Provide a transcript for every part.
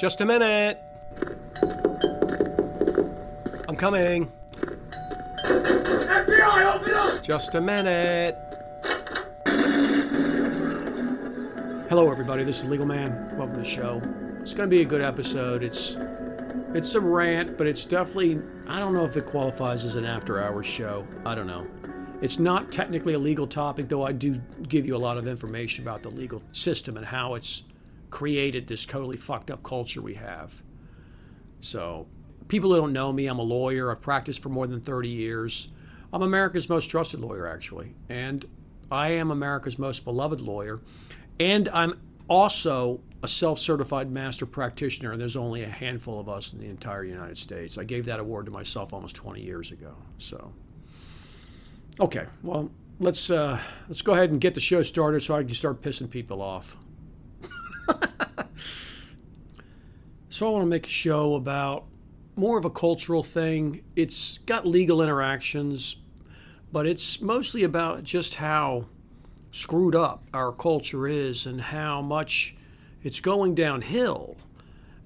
Just a minute. I'm coming. FBI, open up! Just a minute. Hello, everybody. This is Legal Man. Welcome to the show. It's going to be a good episode. It's it's a rant, but it's definitely I don't know if it qualifies as an after-hours show. I don't know. It's not technically a legal topic, though. I do give you a lot of information about the legal system and how it's created this totally fucked up culture we have. So, people who don't know me, I'm a lawyer. I've practiced for more than 30 years. I'm America's most trusted lawyer, actually. And I am America's most beloved lawyer. And I'm also a self certified master practitioner, and there's only a handful of us in the entire United States. I gave that award to myself almost 20 years ago. So, okay, well, let's, uh, let's go ahead and get the show started so I can start pissing people off. So, I want to make a show about more of a cultural thing. It's got legal interactions, but it's mostly about just how screwed up our culture is and how much it's going downhill,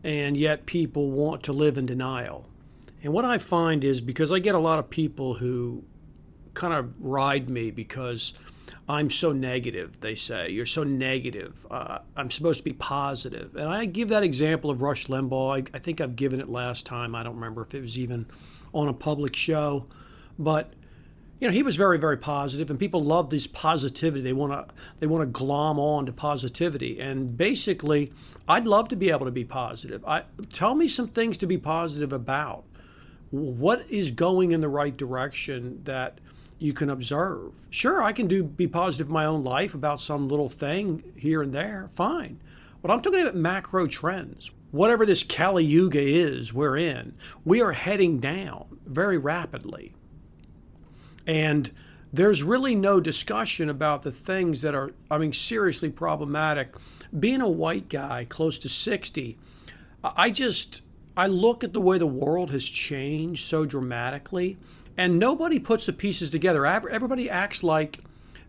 and yet people want to live in denial. And what I find is because I get a lot of people who kind of ride me because I'm so negative, they say. You're so negative. Uh, I'm supposed to be positive. And I give that example of Rush Limbaugh. I, I think I've given it last time. I don't remember if it was even on a public show. But you know, he was very, very positive, and people love this positivity. They want to, they want to glom on to positivity. And basically, I'd love to be able to be positive. I tell me some things to be positive about. What is going in the right direction that you can observe? Sure, I can do be positive in my own life about some little thing here and there. Fine, but I'm talking about macro trends. Whatever this Kali Yuga is we're in, we are heading down very rapidly. And there's really no discussion about the things that are, I mean, seriously problematic. Being a white guy close to 60, I just, I look at the way the world has changed so dramatically, and nobody puts the pieces together. Everybody acts like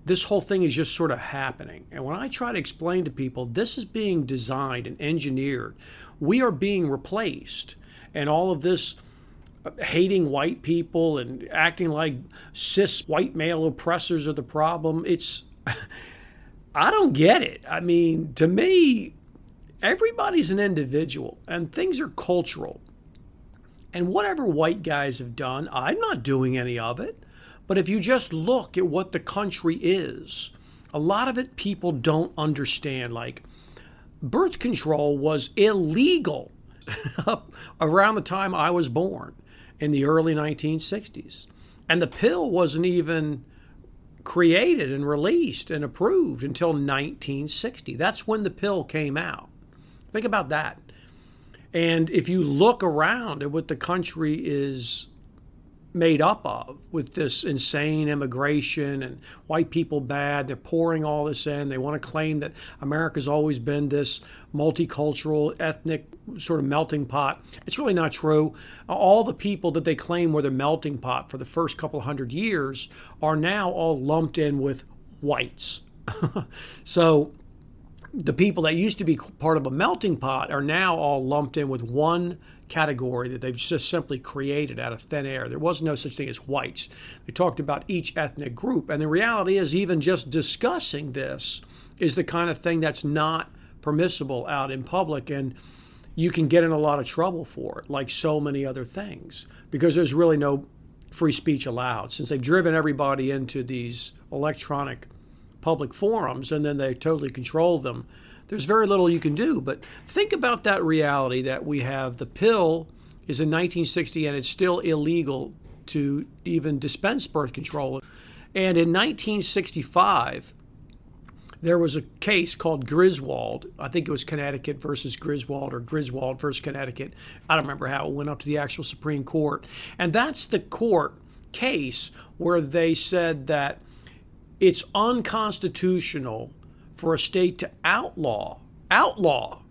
this whole thing is just sort of happening. And when I try to explain to people, this is being designed and engineered, we are being replaced. And all of this uh, hating white people and acting like cis white male oppressors are the problem. It's, I don't get it. I mean, to me, everybody's an individual and things are cultural. And whatever white guys have done, I'm not doing any of it. But if you just look at what the country is, a lot of it people don't understand. Like, birth control was illegal around the time I was born in the early 1960s. And the pill wasn't even created and released and approved until 1960. That's when the pill came out. Think about that. And if you look around at what the country is made up of with this insane immigration and white people bad. They're pouring all this in. They want to claim that America's always been this multicultural, ethnic sort of melting pot. It's really not true. All the people that they claim were the melting pot for the first couple hundred years are now all lumped in with whites. so the people that used to be part of a melting pot are now all lumped in with one category that they've just simply created out of thin air. There was no such thing as whites. They talked about each ethnic group. And the reality is, even just discussing this is the kind of thing that's not permissible out in public. And you can get in a lot of trouble for it, like so many other things, because there's really no free speech allowed. Since they've driven everybody into these electronic public forums and then they totally control them there's very little you can do. But think about that reality that we have. The pill is in 1960 and it's still illegal to even dispense birth control. And in 1965, there was a case called Griswold. I think it was Connecticut versus Griswold or Griswold versus Connecticut. I don't remember how it went up to the actual Supreme Court. And that's the court case where they said that it's unconstitutional for a state to outlaw, outlaw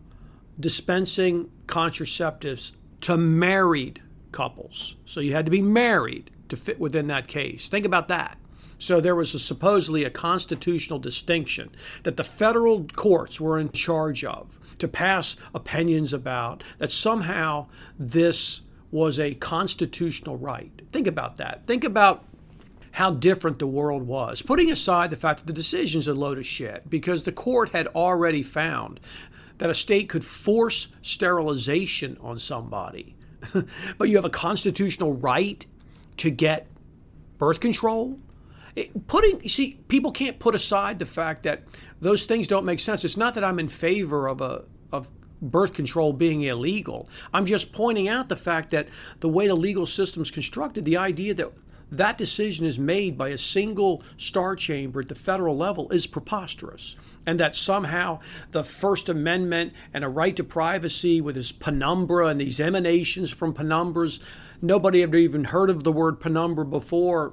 dispensing contraceptives to married couples. So you had to be married to fit within that case. Think about that. So there was a, supposedly a constitutional distinction that the federal courts were in charge of. to pass opinions about, that somehow this was a constitutional right. Think about that. Think about how different the world was, putting aside the fact that the decision's a load of shit, because the court had already found that a state could force sterilization on somebody, but you have a constitutional right to get birth control. It, putting, see, people can't put aside the fact that those things don't make sense. It's not that I'm in favor of a of birth control being illegal. I'm just pointing out the fact that the way the legal system's constructed, the idea that that decision is made by a single star chamber at the federal level is preposterous. And that somehow the First Amendment and a right to privacy with this penumbra and these emanations from penumbras, nobody had even heard of the word penumbra before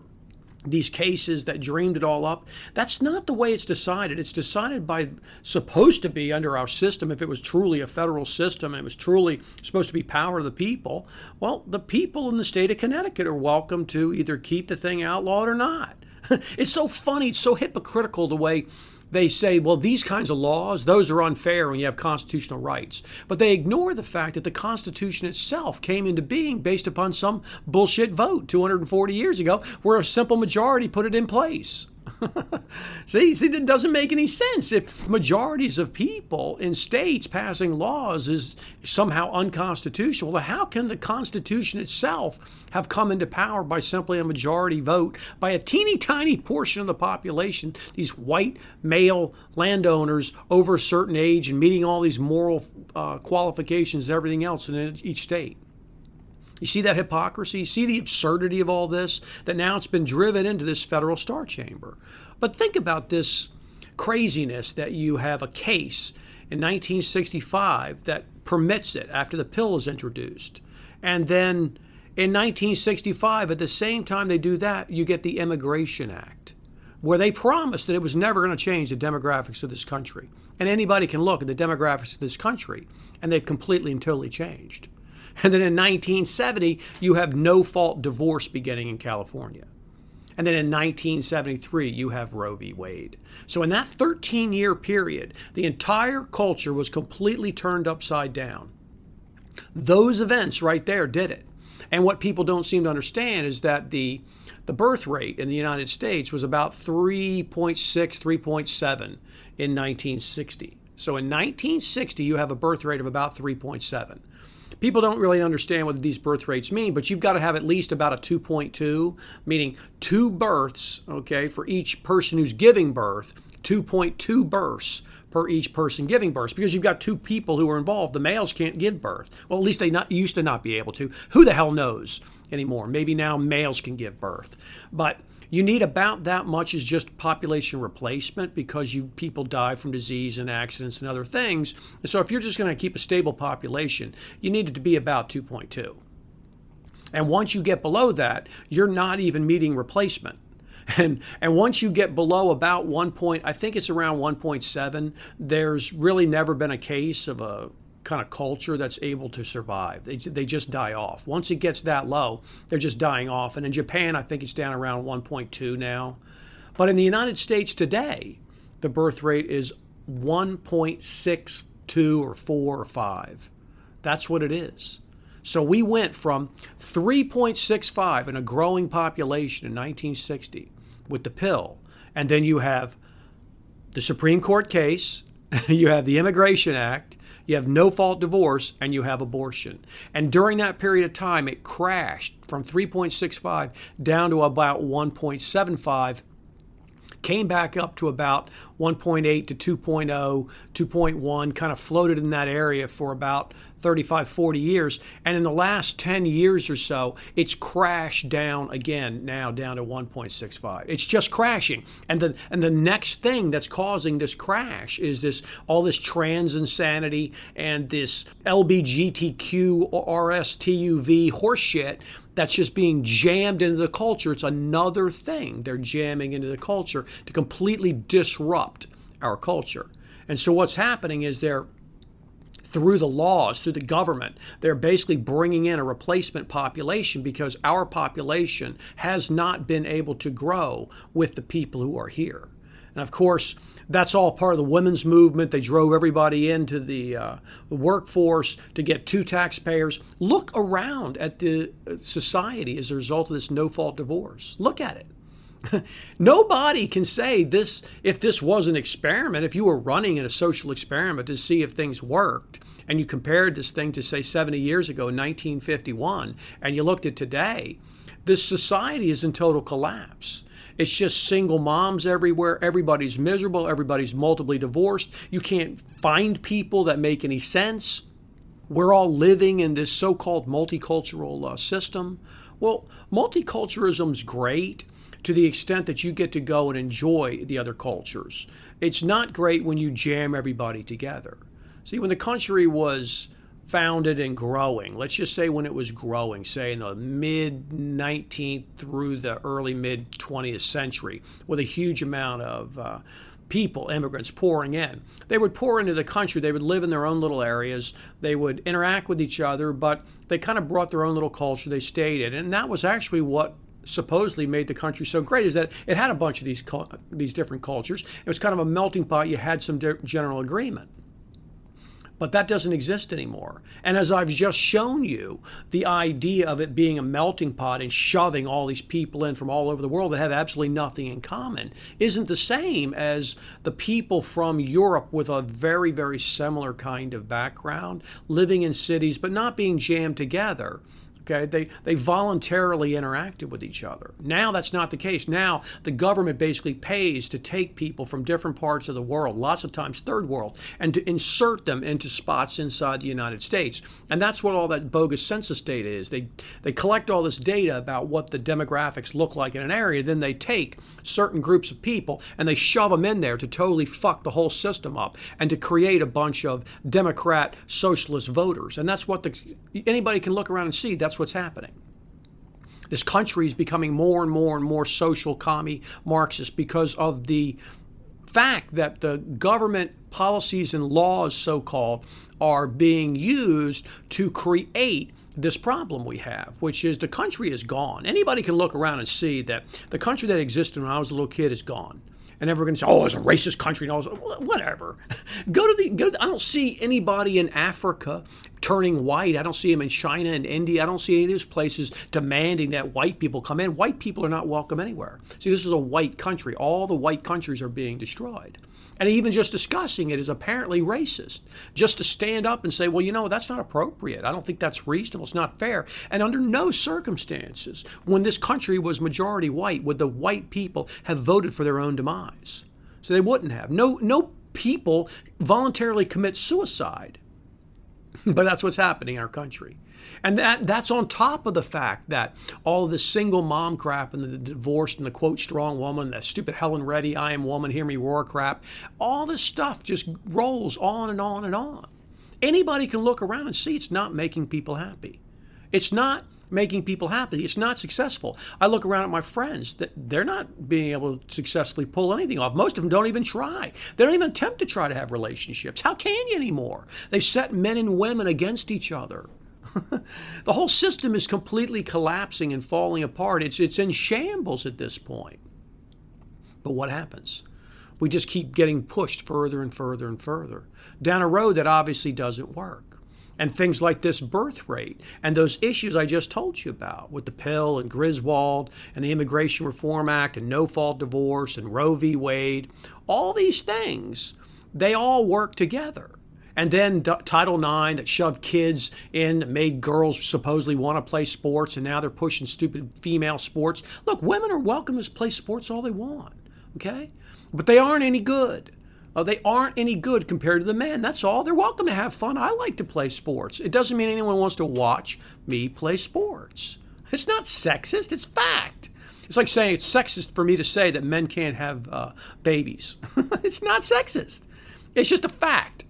these cases that dreamed it all up. That's not the way it's decided. It's decided by, supposed to be under our system, if it was truly a federal system and it was truly supposed to be power of the people. Well, the people in the state of Connecticut are welcome to either keep the thing outlawed or not. it's so funny, it's so hypocritical the way they say, well, these kinds of laws, those are unfair when you have constitutional rights. But they ignore the fact that the Constitution itself came into being based upon some bullshit vote 240 years ago where a simple majority put it in place. see, see, it doesn't make any sense. If majorities of people in states passing laws is somehow unconstitutional, how can the Constitution itself have come into power by simply a majority vote by a teeny tiny portion of the population, these white male landowners over a certain age and meeting all these moral uh, qualifications and everything else in each state? You see that hypocrisy? You see the absurdity of all this? That now it's been driven into this federal star chamber. But think about this craziness that you have a case in 1965 that permits it after the pill is introduced. And then in 1965, at the same time they do that, you get the Immigration Act, where they promised that it was never going to change the demographics of this country. And anybody can look at the demographics of this country, and they've completely and totally changed. And then in 1970, you have no fault divorce beginning in California. And then in 1973, you have Roe v. Wade. So, in that 13 year period, the entire culture was completely turned upside down. Those events right there did it. And what people don't seem to understand is that the, the birth rate in the United States was about 3.6, 3.7 in 1960. So, in 1960, you have a birth rate of about 3.7 people don't really understand what these birth rates mean, but you've got to have at least about a 2.2, meaning two births, okay, for each person who's giving birth, 2.2 births per each person giving birth because you've got two people who are involved. The males can't give birth. Well, at least they not, used to not be able to. Who the hell knows anymore? Maybe now males can give birth. But you need about that much as just population replacement because you people die from disease and accidents and other things. And so if you're just going to keep a stable population, you need it to be about 2.2. And once you get below that, you're not even meeting replacement. And and once you get below about one point, I think it's around 1.7, there's really never been a case of a kind of culture that's able to survive. They, they just die off. Once it gets that low, they're just dying off. And in Japan, I think it's down around 1.2 now. But in the United States today, the birth rate is 1.62 or 4 or 5. That's what it is. So we went from 3.65 in a growing population in 1960 with the pill, and then you have the Supreme Court case, you have the Immigration Act, you have no fault divorce, and you have abortion. And during that period of time, it crashed from 3.65 down to about 1.75 came back up to about 1.8 to 2.0, 2.1, kind of floated in that area for about 35, 40 years. And in the last 10 years or so, it's crashed down again, now down to 1.65. It's just crashing. And the, and the next thing that's causing this crash is this all this trans insanity and this LBGTQ RSTUV horseshit that's just being jammed into the culture. It's another thing they're jamming into the culture to completely disrupt our culture. And so what's happening is they're through the laws, through the government, they're basically bringing in a replacement population because our population has not been able to grow with the people who are here. And of course, That's all part of the women's movement. They drove everybody into the, uh, workforce to get two taxpayers. Look around at the uh, society as a result of this no fault divorce. Look at it. Nobody can say this if this was an experiment, if you were running in a social experiment to see if things worked, and you compared this thing to, say, 70 years ago in 1951, and you looked at today, this society is in total collapse. It's just single moms everywhere. Everybody's miserable. Everybody's multiply divorced. You can't find people that make any sense. We're all living in this so called multicultural uh, system. Well, multiculturalism's great to the extent that you get to go and enjoy the other cultures. It's not great when you jam everybody together. See, when the country was founded and growing, let's just say when it was growing, say in the mid 19th through the early mid 20th century, with a huge amount of uh, people, immigrants pouring in. They would pour into the country. They would live in their own little areas. They would interact with each other, but they kind of brought their own little culture. They stayed in. And that was actually what supposedly made the country so great is that it had a bunch of these these different cultures. It was kind of a melting pot. You had some general agreement. But that doesn't exist anymore. And as I've just shown you, the idea of it being a melting pot and shoving all these people in from all over the world that have absolutely nothing in common isn't the same as the people from Europe with a very, very similar kind of background, living in cities but not being jammed together Okay, they they voluntarily interacted with each other. Now that's not the case. Now the government basically pays to take people from different parts of the world, lots of times third world, and to insert them into spots inside the United States. And that's what all that bogus census data is. They they collect all this data about what the demographics look like in an area, then they take certain groups of people and they shove them in there to totally fuck the whole system up and to create a bunch of Democrat socialist voters. And that's what the anybody can look around and see. That's what's happening. This country is becoming more and more and more social commie Marxist because of the fact that the government policies and laws, so called, are being used to create this problem we have, which is the country is gone. Anybody can look around and see that the country that existed when I was a little kid is gone and we're going to say, "Oh, it's a racist country," and all this. Whatever. go to the. Go. To, I don't see anybody in Africa turning white. I don't see them in China and India. I don't see any of these places demanding that white people come in. White people are not welcome anywhere. See, this is a white country. All the white countries are being destroyed. And even just discussing it is apparently racist. Just to stand up and say, well, you know, that's not appropriate. I don't think that's reasonable. It's not fair. And under no circumstances, when this country was majority white, would the white people have voted for their own demise. So they wouldn't have. No, no people voluntarily commit suicide. but that's what's happening in our country. And that that's on top of the fact that all this single mom crap and the divorced and the quote strong woman, that stupid Helen Reddy, I am woman, hear me roar crap, all this stuff just rolls on and on and on. Anybody can look around and see it's not making people happy. It's not making people happy. It's not successful. I look around at my friends that they're not being able to successfully pull anything off. Most of them don't even try. They don't even attempt to try to have relationships. How can you anymore? They set men and women against each other. the whole system is completely collapsing and falling apart. It's, it's in shambles at this point. But what happens? We just keep getting pushed further and further and further down a road that obviously doesn't work. And things like this birth rate and those issues I just told you about with the pill and Griswold and the Immigration Reform Act and no fault divorce and Roe v. Wade, all these things, they all work together and then D- Title IX that shoved kids in, made girls supposedly want to play sports, and now they're pushing stupid female sports. Look, women are welcome to play sports all they want, okay? But they aren't any good. Uh, they aren't any good compared to the men. That's all. They're welcome to have fun. I like to play sports. It doesn't mean anyone wants to watch me play sports. It's not sexist, it's fact. It's like saying it's sexist for me to say that men can't have uh, babies. it's not sexist. It's just a fact.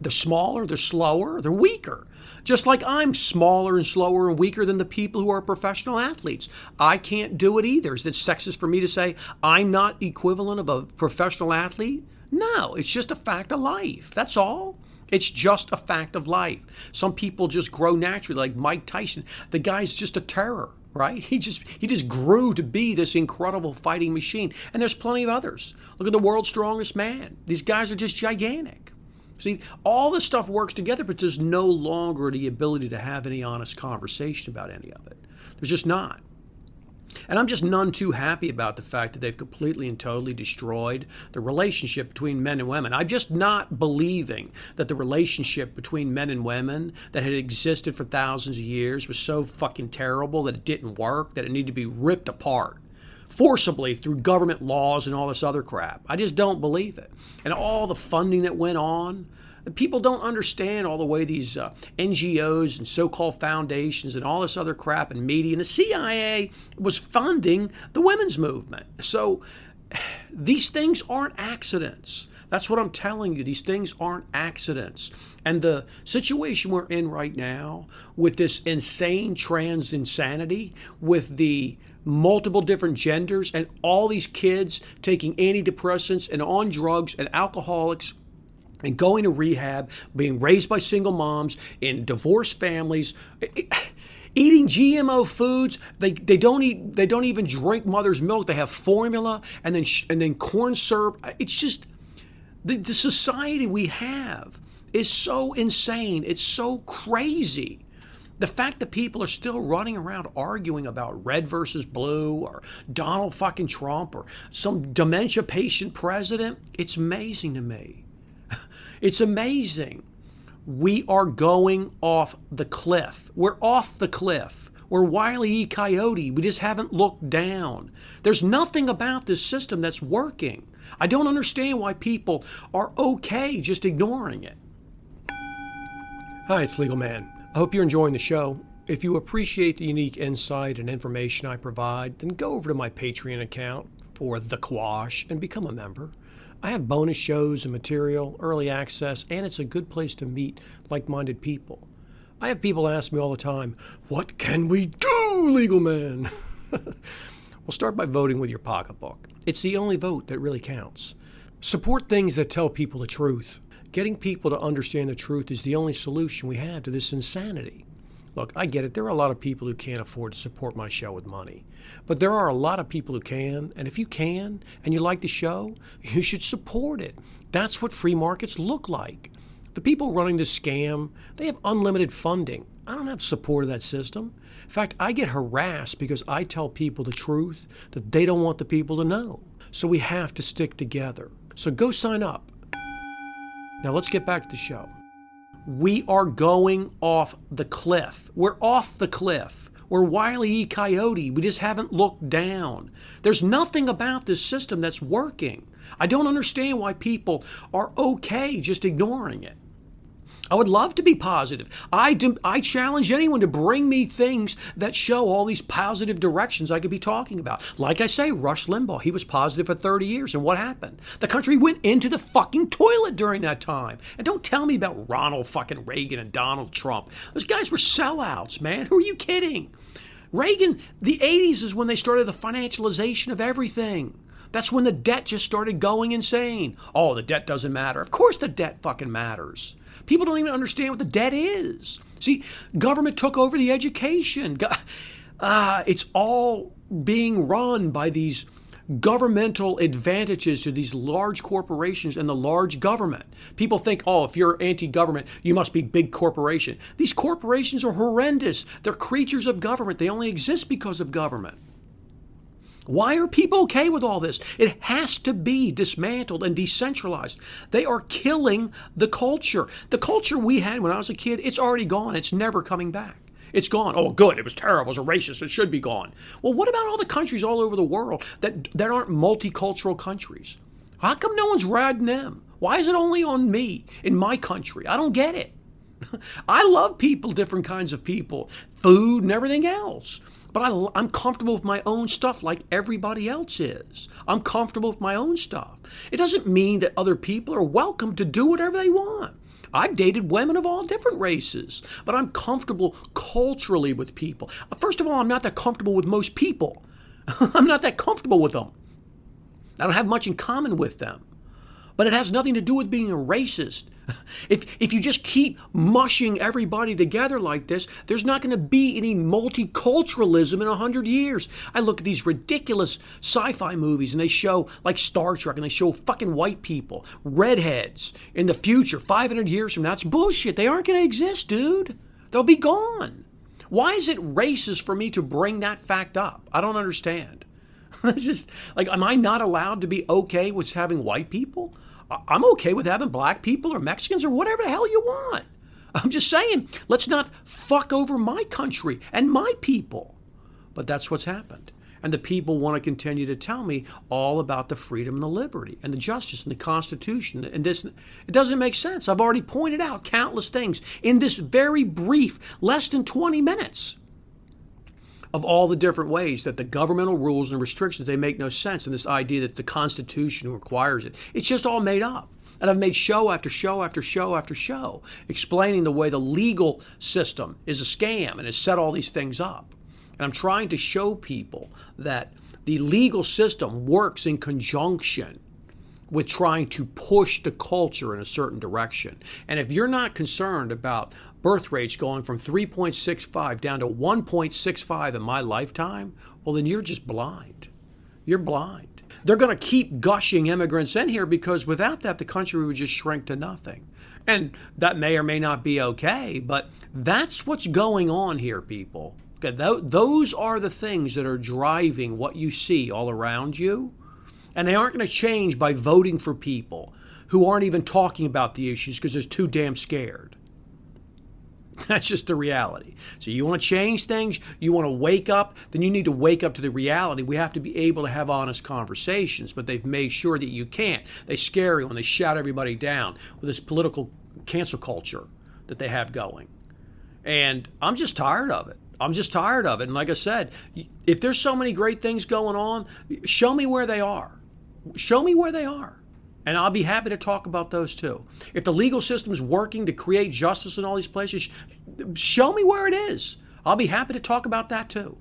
They're smaller, they're slower, they're weaker. Just like I'm smaller and slower and weaker than the people who are professional athletes. I can't do it either. Is it sexist for me to say I'm not equivalent of a professional athlete? No, it's just a fact of life. That's all. It's just a fact of life. Some people just grow naturally, like Mike Tyson. The guy's just a terror, right? He just he just grew to be this incredible fighting machine. And there's plenty of others. Look at the world's strongest man. These guys are just gigantic. See, all this stuff works together, but there's no longer the ability to have any honest conversation about any of it. There's just not. And I'm just none too happy about the fact that they've completely and totally destroyed the relationship between men and women. I'm just not believing that the relationship between men and women that had existed for thousands of years was so fucking terrible that it didn't work, that it needed to be ripped apart forcibly through government laws and all this other crap. I just don't believe it. And all the funding that went on, people don't understand all the way these uh, NGOs and so-called foundations and all this other crap and media and the CIA was funding the women's movement. So these things aren't accidents. That's what I'm telling you. These things aren't accidents. And the situation we're in right now with this insane trans insanity, with the multiple different genders, and all these kids taking antidepressants and on drugs and alcoholics and going to rehab, being raised by single moms in divorced families. Eating GMO foods, they, they don't eat. They don't even drink mother's milk. They have formula and then and then corn syrup. It's just the, the society we have is so insane. It's so crazy. The fact that people are still running around arguing about red versus blue or Donald fucking Trump or some dementia patient president, it's amazing to me. It's amazing. We are going off the cliff. We're off the cliff. We're Wile E. Coyote. We just haven't looked down. There's nothing about this system that's working. I don't understand why people are okay just ignoring it. Hi, it's Legal Man. I hope you're enjoying the show. If you appreciate the unique insight and information I provide, then go over to my Patreon account for The Quash and become a member. I have bonus shows and material, early access, and it's a good place to meet like minded people. I have people ask me all the time, What can we do, legal man? well, start by voting with your pocketbook. It's the only vote that really counts. Support things that tell people the truth. Getting people to understand the truth is the only solution we have to this insanity. Look, I get it. There are a lot of people who can't afford to support my show with money. But there are a lot of people who can. And if you can and you like the show, you should support it. That's what free markets look like. The people running this scam, they have unlimited funding. I don't have support of that system. In fact, I get harassed because I tell people the truth that they don't want the people to know. So we have to stick together. So go sign up. Now let's get back to the show we are going off the cliff. We're off the cliff. We're Wile E. Coyote. We just haven't looked down. There's nothing about this system that's working. I don't understand why people are okay just ignoring it. I would love to be positive. I, do, I challenge anyone to bring me things that show all these positive directions I could be talking about. Like I say, Rush Limbaugh, he was positive for 30 years. And what happened? The country went into the fucking toilet during that time. And don't tell me about Ronald fucking Reagan and Donald Trump. Those guys were sellouts, man. Who are you kidding? Reagan, the 80s is when they started the financialization of everything. That's when the debt just started going insane. Oh, the debt doesn't matter. Of course the debt fucking matters. People don't even understand what the debt is. See, government took over the education. Uh, it's all being run by these governmental advantages to these large corporations and the large government. People think, oh, if you're anti government, you must be big corporation. These corporations are horrendous. They're creatures of government, they only exist because of government. Why are people okay with all this? It has to be dismantled and decentralized. They are killing the culture. The culture we had when I was a kid, it's already gone. It's never coming back. It's gone. Oh, good. It was terrible. It was racist. It should be gone. Well, what about all the countries all over the world that, that aren't multicultural countries? How come no one's riding them? Why is it only on me in my country? I don't get it. I love people, different kinds of people, food and everything else. But I, am comfortable with my own stuff like everybody else is. I'm comfortable with my own stuff. It doesn't mean that other people are welcome to do whatever they want. I've dated women of all different races, but I'm comfortable culturally with people. First of all, I'm not that comfortable with most people. I'm not that comfortable with them. I don't have much in common with them. But it has nothing to do with being a racist. If, if you just keep mushing everybody together like this, there's not going to be any multiculturalism in 100 years. I look at these ridiculous sci fi movies and they show, like Star Trek, and they show fucking white people, redheads in the future, 500 years from now. It's bullshit. They aren't going to exist, dude. They'll be gone. Why is it racist for me to bring that fact up? I don't understand. it's just like, am I not allowed to be okay with having white people? I'm okay with having black people or Mexicans or whatever the hell you want. I'm just saying, let's not fuck over my country and my people. But that's what's happened. And the people want to continue to tell me all about the freedom and the liberty and the justice and the Constitution. And this, it doesn't make sense. I've already pointed out countless things in this very brief, less than 20 minutes of all the different ways that the governmental rules and restrictions they make no sense and this idea that the constitution requires it. It's just all made up. And i've made show after show after show after show explaining the way the legal system is a scam and has set all these things up. And i'm trying to show people that the legal system works in conjunction with trying to push the culture in a certain direction. And if you're not concerned about birth rates going from 3.65 down to 1.65 in my lifetime, well, then you're just blind. You're blind. They're going to keep gushing immigrants in here because without that, the country would just shrink to nothing. And that may or may not be okay, but that's what's going on here, people. Okay, those are the things that are driving what you see all around you. And they aren't going to change by voting for people who aren't even talking about the issues because they're too damn scared. That's just the reality. So you want to change things, you want to wake up, then you need to wake up to the reality. We have to be able to have honest conversations, but they've made sure that you can't. They scare you when they shout everybody down with this political cancel culture that they have going. And I'm just tired of it. I'm just tired of it. And like I said, if there's so many great things going on, show me where they are. Show me where they are. And I'll be happy to talk about those too. If the legal system is working to create justice in all these places, show me where it is. I'll be happy to talk about that too.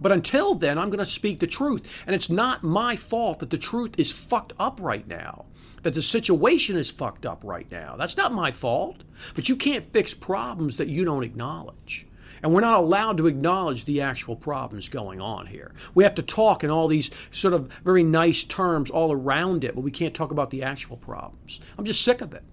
But until then, I'm going to speak the truth. And it's not my fault that the truth is fucked up right now, that the situation is fucked up right now. That's not my fault. But you can't fix problems that you don't acknowledge. And we're not allowed to acknowledge the actual problems going on here. We have to talk in all these sort of very nice terms all around it, but we can't talk about the actual problems. I'm just sick of it.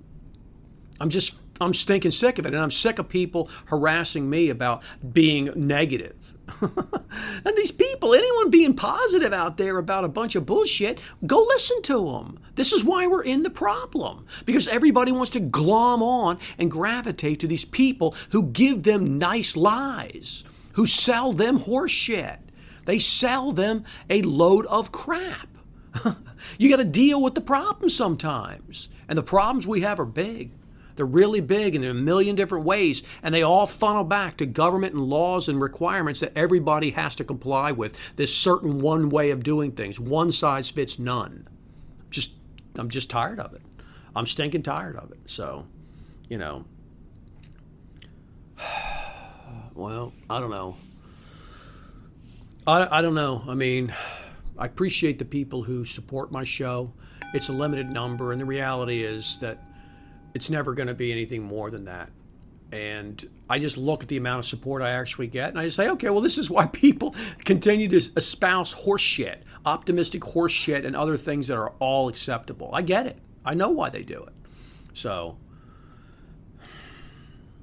I'm just I'm stinking sick of it, and I'm sick of people harassing me about being negative. and these people, anyone being positive out there about a bunch of bullshit, go listen to them. This is why we're in the problem. Because everybody wants to glom on and gravitate to these people who give them nice lies, who sell them horse shit. They sell them a load of crap. you got to deal with the problems sometimes. And the problems we have are big. They're really big and they're a million different ways, and they all funnel back to government and laws and requirements that everybody has to comply with. This certain one way of doing things. One size fits none. Just I'm just tired of it. I'm stinking tired of it. So, you know. Well, I don't know. I, I don't know. I mean, I appreciate the people who support my show. It's a limited number, and the reality is that it's never going to be anything more than that. And I just look at the amount of support I actually get, and I say, okay, well, this is why people continue to espouse horseshit, optimistic horseshit, and other things that are all acceptable. I get it. I know why they do it. So,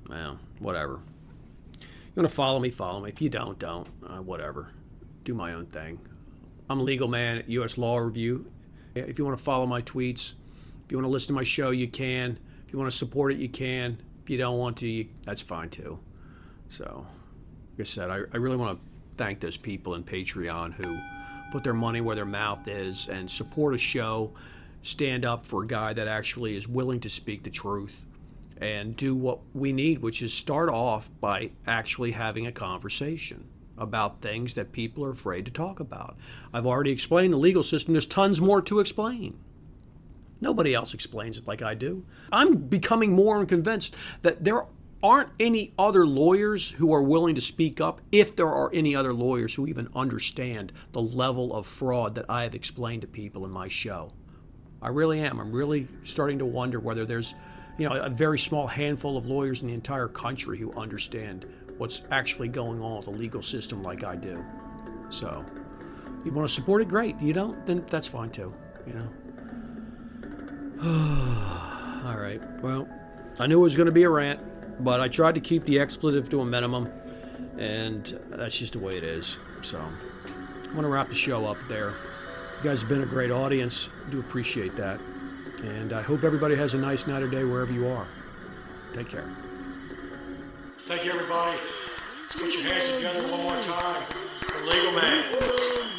well, whatever. You want to follow me, follow me. If you don't, don't. Uh, whatever. Do my own thing. I'm a legal man at U.S. Law Review. If you want to follow my tweets, if you want to listen to my show, you can you want to support it, you can. If you don't want to, you, that's fine too. So, like I said, I, I really want to thank those people in Patreon who put their money where their mouth is and support a show, stand up for a guy that actually is willing to speak the truth and do what we need, which is start off by actually having a conversation about things that people are afraid to talk about. I've already explained the legal system, there's tons more to explain. Nobody else explains it like I do. I'm becoming more and convinced that there aren't any other lawyers who are willing to speak up if there are any other lawyers who even understand the level of fraud that I have explained to people in my show. I really am. I'm really starting to wonder whether there's, you know, a very small handful of lawyers in the entire country who understand what's actually going on with the legal system like I do. So, you want to support it, great. You don't, then that's fine too. You know. All right. Well, I knew it was going to be a rant, but I tried to keep the expletive to a minimum, and that's just the way it is. So, I'm going to wrap the show up there. You guys have been a great audience. I do appreciate that. And I hope everybody has a nice night or day wherever you are. Take care. Thank you, everybody. Let's put your hands together one more time for Legal Man.